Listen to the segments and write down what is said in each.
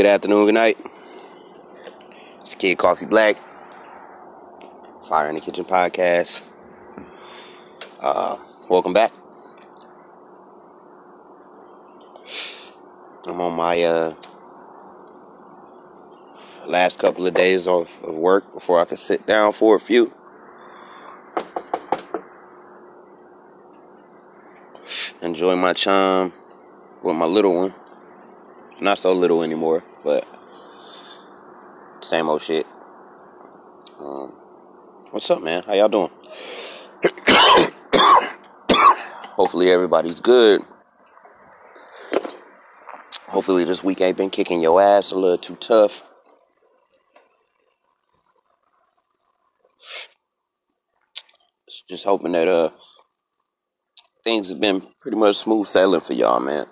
Good afternoon, good night. It's Kid Coffee Black, Fire in the Kitchen podcast. Uh, welcome back. I'm on my uh, last couple of days of, of work before I can sit down for a few. Enjoy my time with my little one. Not so little anymore, but same old shit. Um, what's up, man? How y'all doing? Hopefully everybody's good. Hopefully this week ain't been kicking your ass a little too tough. Just hoping that uh things have been pretty much smooth sailing for y'all, man.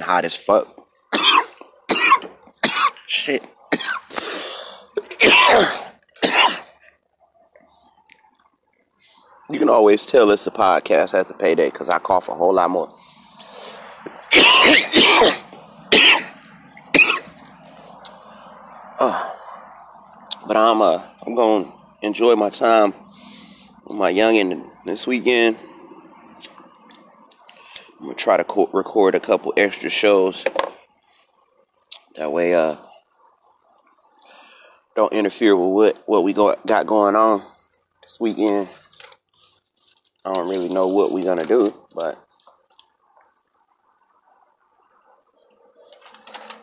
Hot as fuck. Shit. you can always tell it's a podcast at the payday because I cough a whole lot more. oh. But I'm uh I'm gonna enjoy my time with my youngin this weekend. I'm gonna try to co- record a couple extra shows. That way, uh, don't interfere with what what we go, got going on this weekend. I don't really know what we're gonna do, but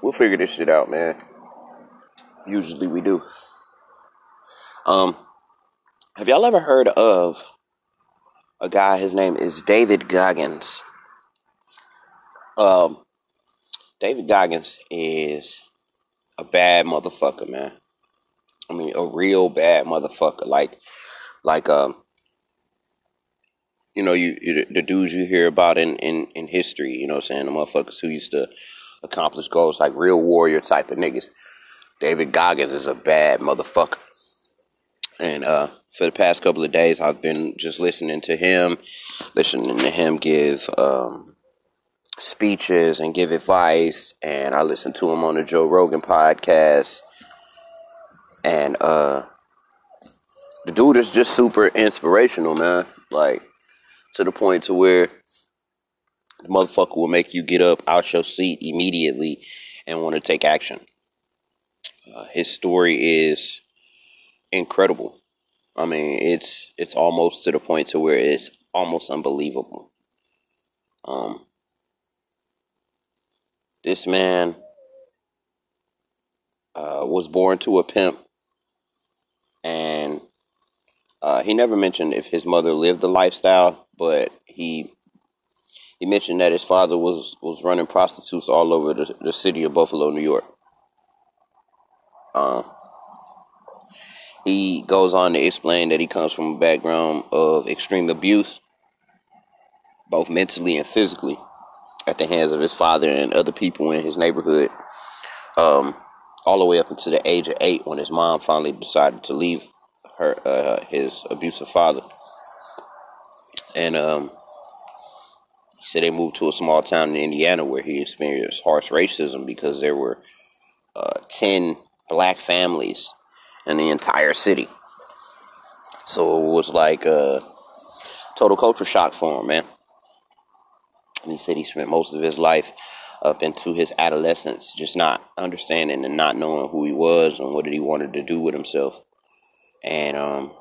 we'll figure this shit out, man. Usually we do. Um, have y'all ever heard of a guy? His name is David Goggins. Um, David Goggins is a bad motherfucker, man. I mean, a real bad motherfucker. Like, like, um, you know, you, you the dudes you hear about in, in, in history, you know what I'm saying? The motherfuckers who used to accomplish goals, like real warrior type of niggas. David Goggins is a bad motherfucker. And uh, for the past couple of days, I've been just listening to him, listening to him give um, speeches and give advice. And I listen to him on the Joe Rogan podcast. And uh, the dude is just super inspirational, man. Like, to the point to where the motherfucker will make you get up out your seat immediately and want to take action. Uh, his story is incredible. I mean, it's it's almost to the point to where it's almost unbelievable. Um, this man uh, was born to a pimp, and uh, he never mentioned if his mother lived the lifestyle, but he he mentioned that his father was was running prostitutes all over the, the city of Buffalo, New York. Um, he goes on to explain that he comes from a background of extreme abuse, both mentally and physically, at the hands of his father and other people in his neighborhood. Um, all the way up until the age of eight, when his mom finally decided to leave her uh, his abusive father, and um, said they moved to a small town in Indiana where he experienced harsh racism because there were uh, ten black families in the entire city. So it was like a total culture shock for him, man. And he said he spent most of his life up into his adolescence just not understanding and not knowing who he was and what he wanted to do with himself. And um,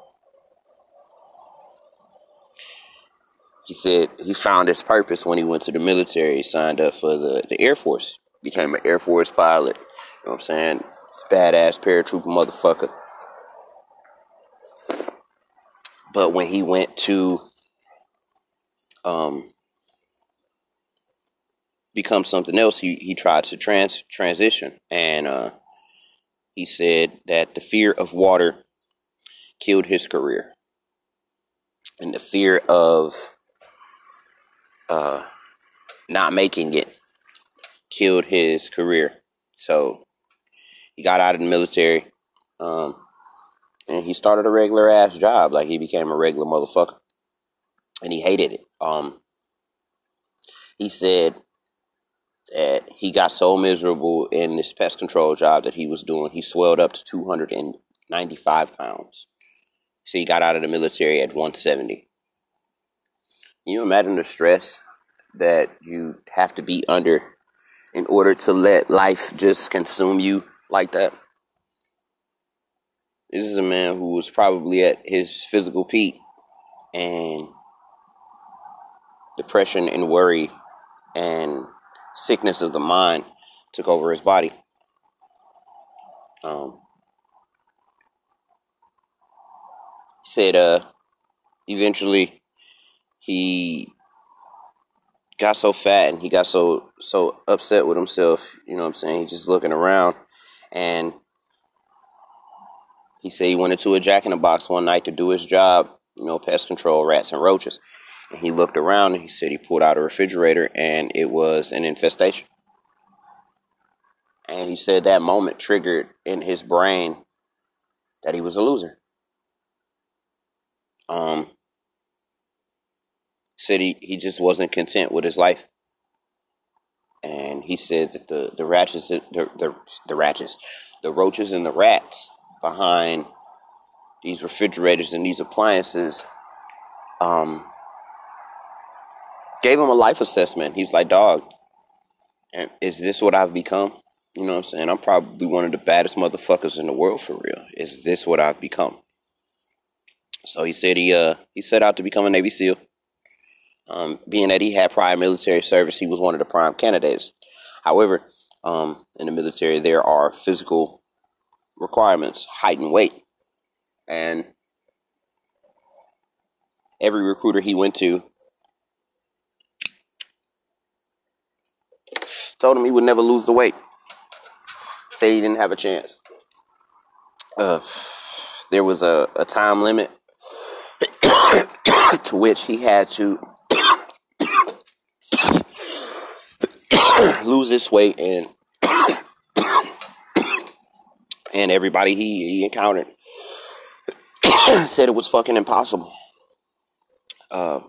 he said he found his purpose when he went to the military. Signed up for the, the Air Force, became an Air Force pilot. You know what I'm saying? Badass paratrooper motherfucker. But when he went to um, become something else, he, he tried to trans transition. And uh, he said that the fear of water killed his career. And the fear of uh, not making it killed his career. So he got out of the military, um, and he started a regular ass job. Like he became a regular motherfucker, and he hated it. Um, he said that he got so miserable in this pest control job that he was doing, he swelled up to 295 pounds. So he got out of the military at 170. Can you imagine the stress that you have to be under in order to let life just consume you like that? This is a man who was probably at his physical peak and depression and worry and sickness of the mind took over his body. Um, he said, uh, eventually he got so fat and he got so so upset with himself. You know what I'm saying? He's just looking around, and he said he went into a Jack in the Box one night to do his job. You know, pest control, rats and roaches. He looked around and he said he pulled out a refrigerator and it was an infestation. And he said that moment triggered in his brain that he was a loser. Um, said he, he just wasn't content with his life. And he said that the, the ratchets, the, the, the ratchets, the roaches and the rats behind these refrigerators and these appliances um, gave him a life assessment. He's like, dog, is this what I've become? You know what I'm saying? I'm probably one of the baddest motherfuckers in the world for real. Is this what I've become? So he said he uh he set out to become a Navy SEAL. Um, being that he had prior military service, he was one of the prime candidates. However, um, in the military, there are physical requirements, height and weight. And every recruiter he went to told him he would never lose the weight. Said he didn't have a chance. Uh, there was a, a time limit to which he had to lose this weight and and everybody he, he encountered said it was fucking impossible. Uh,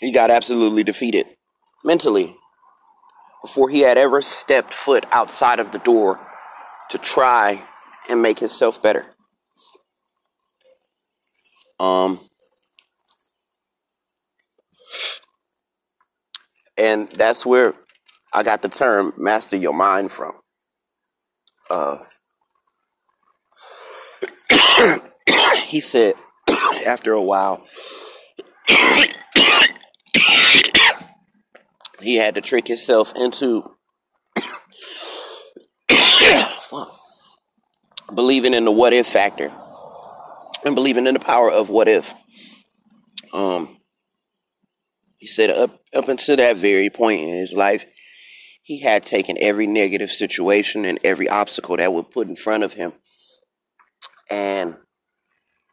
he got absolutely defeated mentally before he had ever stepped foot outside of the door to try and make himself better. Um, And that's where I got the term master your mind from. Uh, he said after a while, he had to trick himself into believing in the what if factor and believing in the power of what if. Um, he said up up until that very point in his life, he had taken every negative situation and every obstacle that was put in front of him, and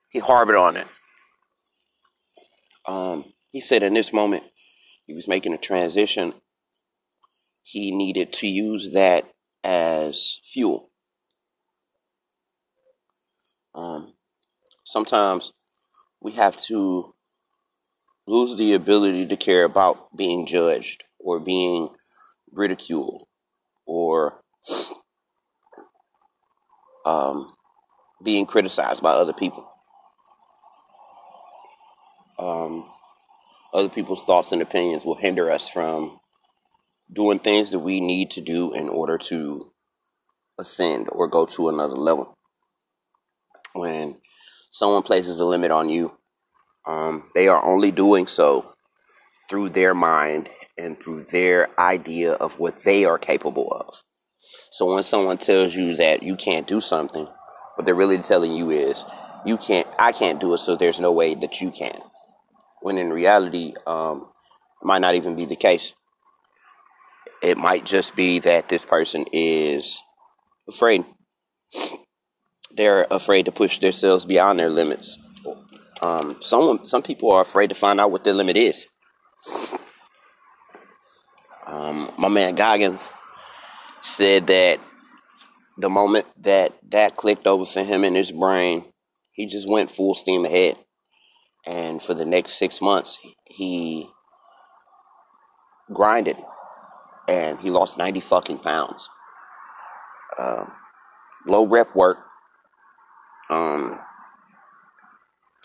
he harbored on it. Um, he said in this moment, he was making a transition. He needed to use that as fuel. Um, sometimes we have to lose the ability to care about being judged or being ridiculed or um, being criticized by other people. Um, other people's thoughts and opinions will hinder us from doing things that we need to do in order to ascend or go to another level. When someone places a limit on you, um, they are only doing so through their mind and through their idea of what they are capable of. So when someone tells you that you can't do something, what they're really telling you is, you can't, I can't do it, so there's no way that you can. When in reality, um, might not even be the case. It might just be that this person is afraid. They're afraid to push themselves beyond their limits. Um, some some people are afraid to find out what their limit is. Um, my man Goggins said that the moment that that clicked over for him in his brain, he just went full steam ahead. And for the next six months, he grinded and he lost 90 fucking pounds. Uh, low rep work. Um,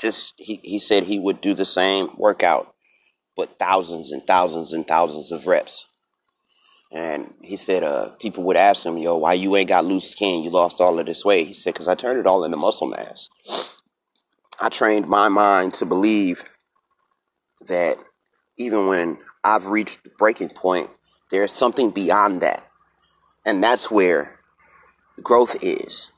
just he, he said he would do the same workout, but thousands and thousands and thousands of reps. And he said, uh, people would ask him, yo, why you ain't got loose skin? You lost all of this weight. He said, because I turned it all into muscle mass. I trained my mind to believe that even when I've reached the breaking point, there's something beyond that. And that's where growth is.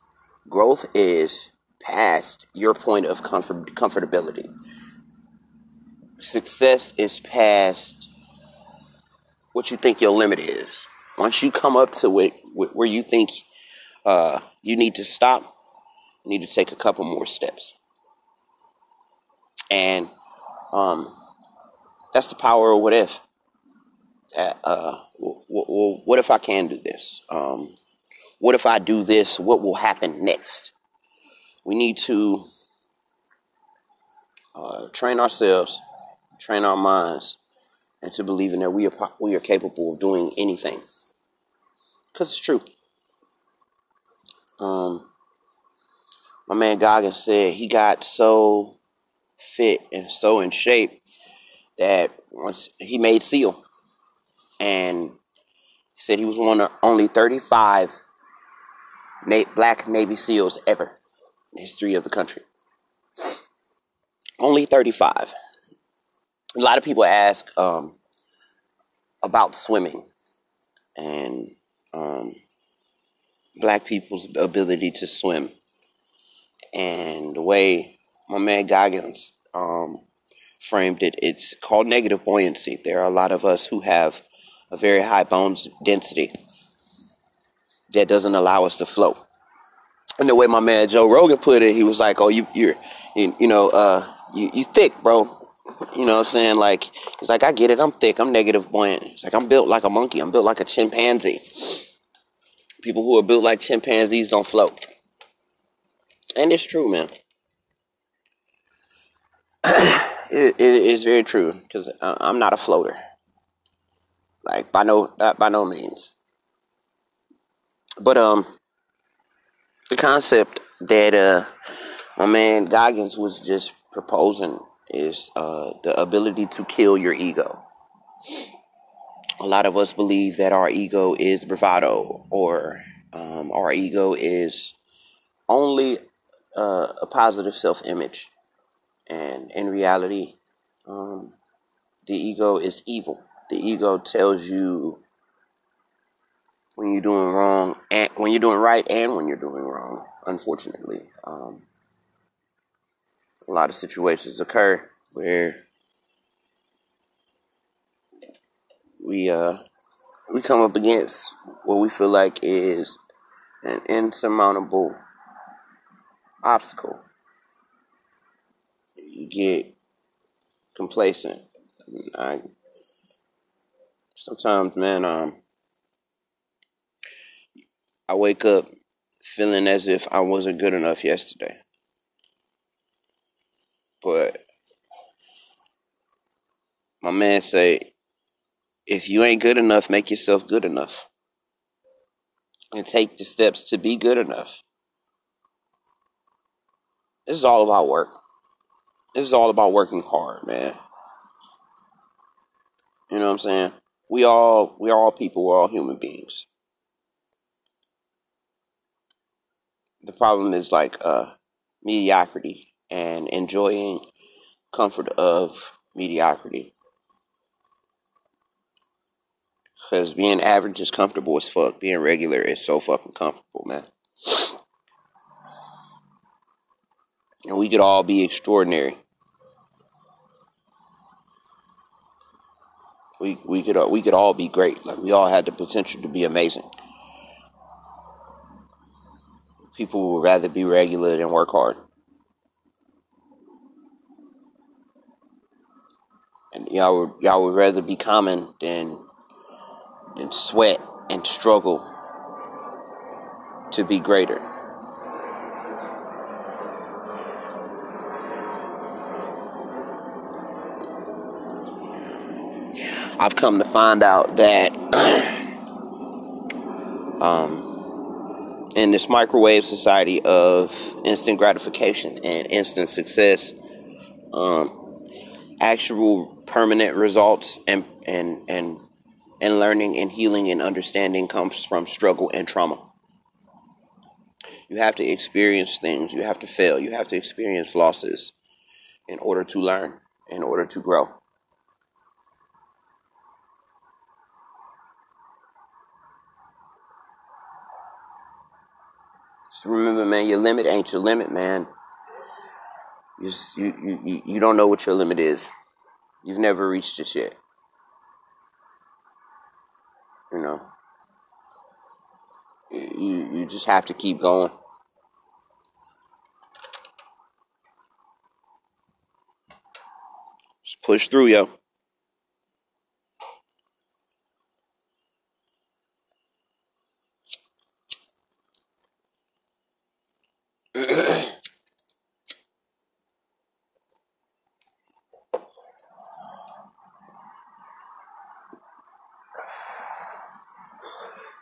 Growth is past your point of comfort, comfortability. Success is past what you think your limit is. Once you come up to it where you think uh, you need to stop, you need to take a couple more steps. And um, that's the power of what if. Uh, what if I can do this? Um, what if I do this? What will happen next? We need to uh, train ourselves, train our minds and to believing that we are we are capable of doing anything. Cause it's true. Um, my man Goggins said he got so fit and so in shape that once he made SEAL, and said he was one of only 35 na- black Navy SEALs ever in the history of the country. Only 35 a lot of people ask um, about swimming and um, black people's ability to swim. And the way my man Goggins um, framed it, it's called negative buoyancy. There are a lot of us who have a very high bones density that doesn't allow us to float. And the way my man Joe Rogan put it, he was like, "Oh, you, you're, you, you know, uh, you, you thick, bro. You know what I'm saying? Like, he's like, I get it. I'm thick. I'm negative buoyant. It's like, I'm built like a monkey. I'm built like a chimpanzee. People who are built like chimpanzees don't float. And it's true, man. it, it is very true because I'm not a floater. Like, by no, by no means. But, um, the concept that, uh, my man Goggins was just proposing is uh, the ability to kill your ego. A lot of us believe that our ego is bravado or um, our ego is only uh, a positive self image. And in reality, um, the ego is evil. The ego tells you when you're doing wrong and when you're doing right and when you're doing wrong, unfortunately. Um, a lot of situations occur where we uh we come up against what we feel like is an insurmountable obstacle. Get complacent. I sometimes, man, um, I wake up feeling as if I wasn't good enough yesterday. But my man say, if you ain't good enough, make yourself good enough. And take the steps to be good enough. This is all about work. This is all about working hard, man. You know what I'm saying? We all we all people, we're all human beings. The problem is like uh mediocrity and enjoying comfort of mediocrity. Because being average is comfortable as fuck. Being regular is so fucking comfortable, man. And we could all be extraordinary. We we could uh, we could all be great. Like we all had the potential to be amazing. People would rather be regular than work hard. And y'all would y'all would rather be common than than sweat and struggle to be greater. I've come to find out that um, in this microwave society of instant gratification and instant success, um, actual permanent results and and and and learning and healing and understanding comes from struggle and trauma. You have to experience things. You have to fail. You have to experience losses in order to learn, in order to grow. So remember, man, your limit ain't your limit, man. You, you, you, you don't know what your limit is. You've never reached it yet. You know, you, you just have to keep going. Just push through, yo.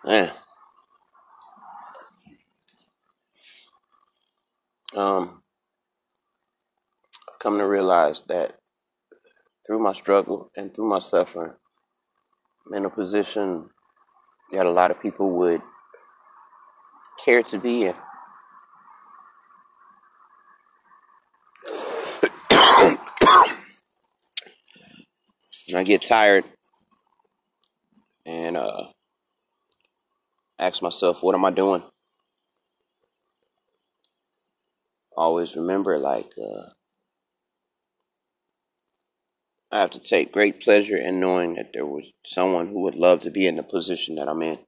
Man. Um, I've come to realize that through my struggle and through my suffering, I'm in a position that a lot of people would care to be in. And I get tired and uh, ask myself, what am I doing? Always remember, like, uh, I have to take great pleasure in knowing that there was someone who would love to be in the position that I'm in.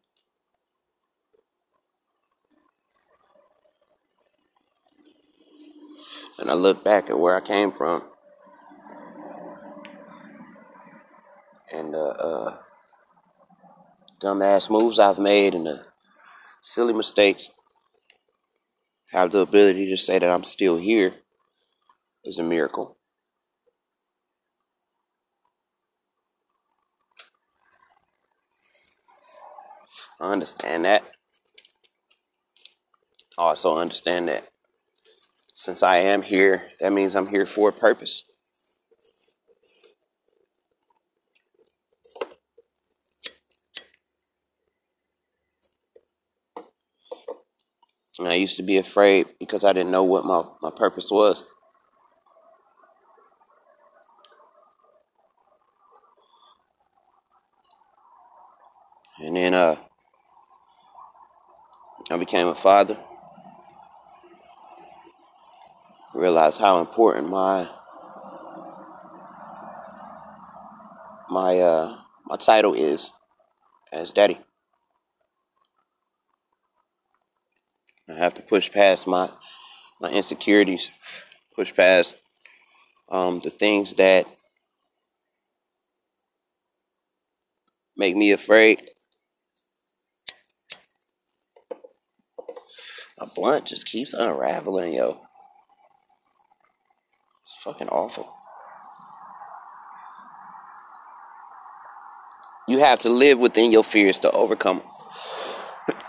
And I look back at where I came from and the uh, dumbass moves I've made and the silly mistakes. Have the ability to say that I'm still here is a miracle. I understand that. I also understand that since I am here, that means I'm here for a purpose. And I used to be afraid because I didn't know what my, my purpose was. And then uh, I became a father. Realized how important my my uh my title is as daddy. I have to push past my my insecurities, push past um, the things that make me afraid. a blunt just keeps unraveling, yo. It's fucking awful. You have to live within your fears to overcome.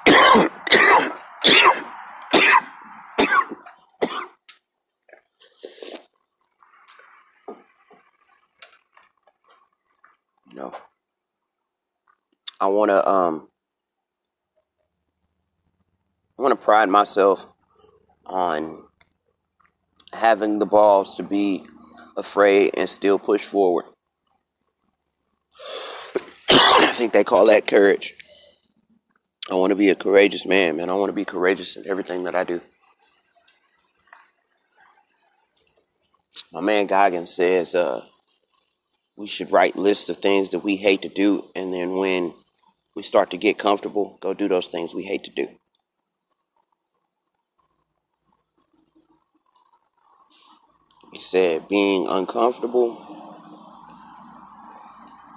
no. I want to um want to pride myself on having the balls to be afraid and still push forward. I think they call that courage. I want to be a courageous man, man. I want to be courageous in everything that I do. My man Goggins says uh, we should write lists of things that we hate to do, and then when we start to get comfortable, go do those things we hate to do. He said being uncomfortable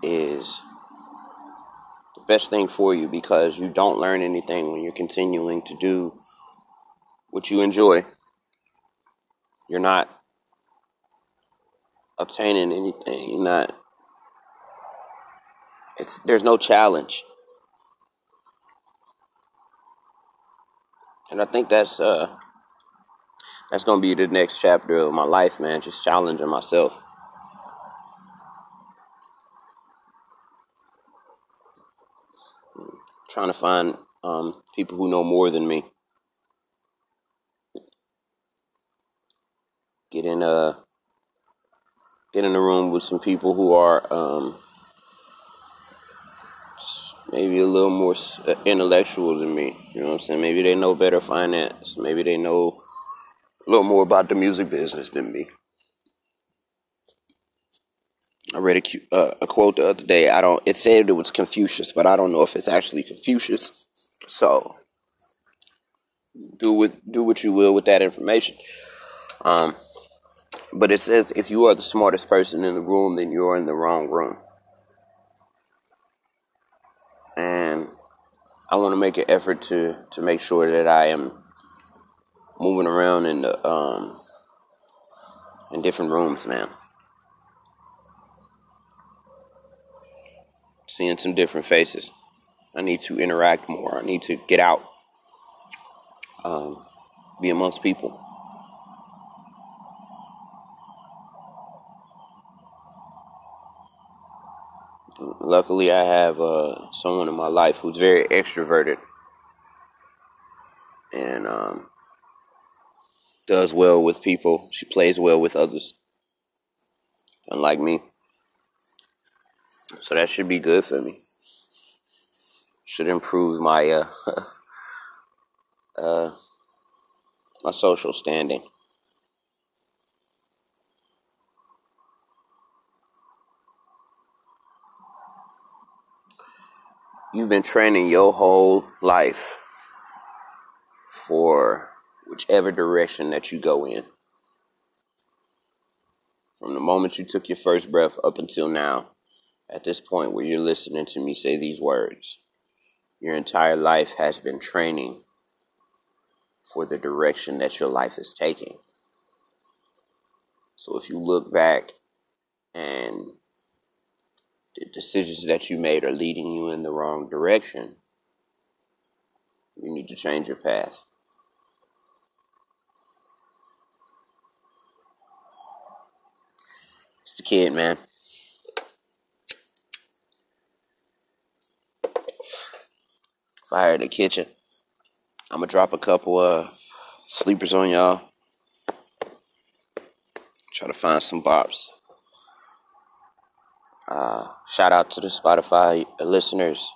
is the best thing for you because you don't learn anything when you're continuing to do what you enjoy. You're not obtaining anything. You're not it's there's no challenge. And I think that's uh that's gonna be the next chapter of my life, man. Just challenging myself. Trying to find um, people who know more than me. Get in uh get in a room with some people who are um, maybe a little more uh, intellectual than me. You know what I'm saying? Maybe they know better finance. Maybe they know a little more about the music business than me. I read a, uh, a quote the other day. I don't. It said it was Confucius, but I don't know if it's actually Confucius. So do with do what you will with that information. Um, but it says if you are the smartest person in the room, then you're in the wrong room. And I want to make an effort to to make sure that I am moving around in the um in different rooms, man. Seeing some different faces. I need to interact more. I need to get out, um, be amongst people. Luckily, I have uh, someone in my life who's very extroverted and um, does well with people. She plays well with others, unlike me. So that should be good for me. Should improve my uh, uh, my social standing. You've been training your whole life for whichever direction that you go in. From the moment you took your first breath up until now, at this point where you're listening to me say these words, your entire life has been training for the direction that your life is taking. So if you look back and the decisions that you made are leading you in the wrong direction, you need to change your path. The kid, man. Fire the kitchen. I'm gonna drop a couple uh sleepers on y'all. Try to find some bops. Uh, shout out to the Spotify listeners.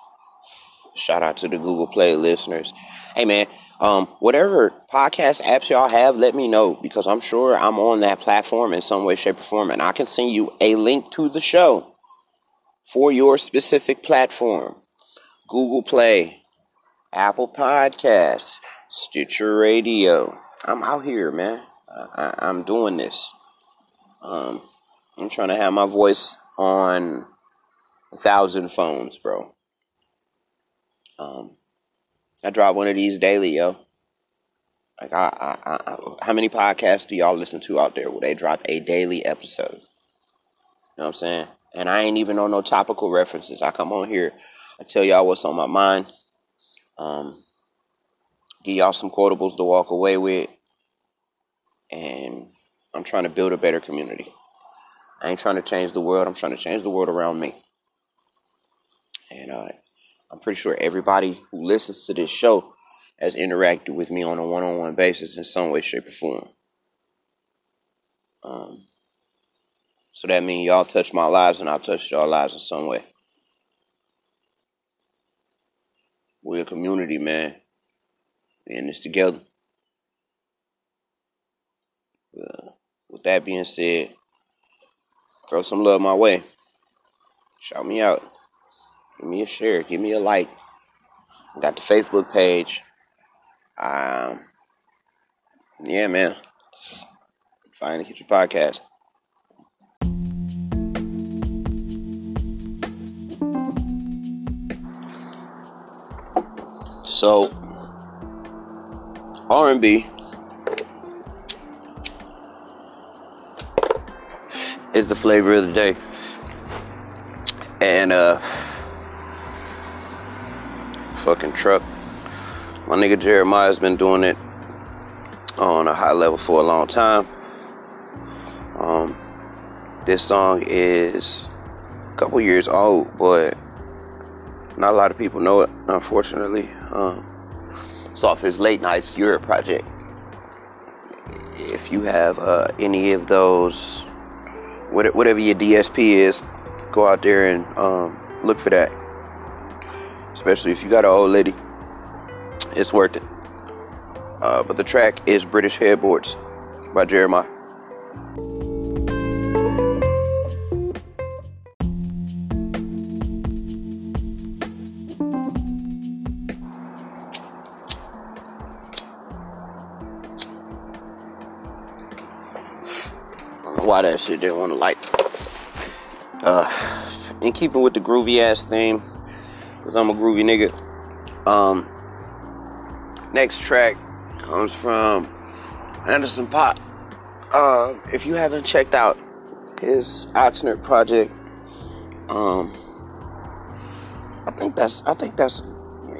Shout out to the Google Play listeners. Hey man, um, whatever podcast apps y'all have, let me know because I'm sure I'm on that platform in some way, shape, or form, and I can send you a link to the show for your specific platform. Google Play, Apple Podcasts, Stitcher Radio. I'm out here, man. I, am doing this. Um, I'm trying to have my voice on a thousand phones, bro. Um, I drop one of these daily, yo. Like, I, I, I, how many podcasts do y'all listen to out there where they drop a daily episode? You know what I'm saying? And I ain't even on no topical references. I come on here, I tell y'all what's on my mind, um, give y'all some quotables to walk away with, and I'm trying to build a better community. I ain't trying to change the world. I'm trying to change the world around me. And uh, I'm pretty sure everybody who listens to this show has interacted with me on a one on one basis in some way, shape, or form. Um, so that means y'all touched my lives and I've touched y'all lives in some way. We're a community, man. We're in this together. With that being said, throw some love my way. Shout me out. Give me a share. Give me a like. Got the Facebook page. Um, yeah, man. Finally hit your podcast. So, R&B is the flavor of the day. And uh fucking truck. My nigga Jeremih's been doing it on a high level for a long time. Um this song is a couple years old, but not a lot of people know it, unfortunately. Um, it's off his Late Nights Europe project. If you have uh, any of those, whatever your DSP is, go out there and um, look for that. Especially if you got an old lady, it's worth it. Uh, but the track is British Headboards by Jeremih. why that shit didn't want to light. Uh, in keeping with the groovy ass theme, cause I'm a groovy nigga. Um, next track comes from Anderson .Paak. Uh, if you haven't checked out his Oxnard project, um, I think that's, I think that's,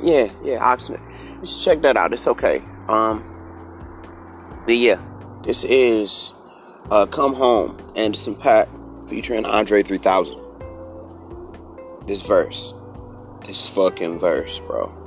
yeah, yeah, Oxnard. Should check that out. It's okay. Um, but yeah, this is uh, Come Home, Anderson .Paak, featuring Andre 3000. This verse. This fucking verse, bro.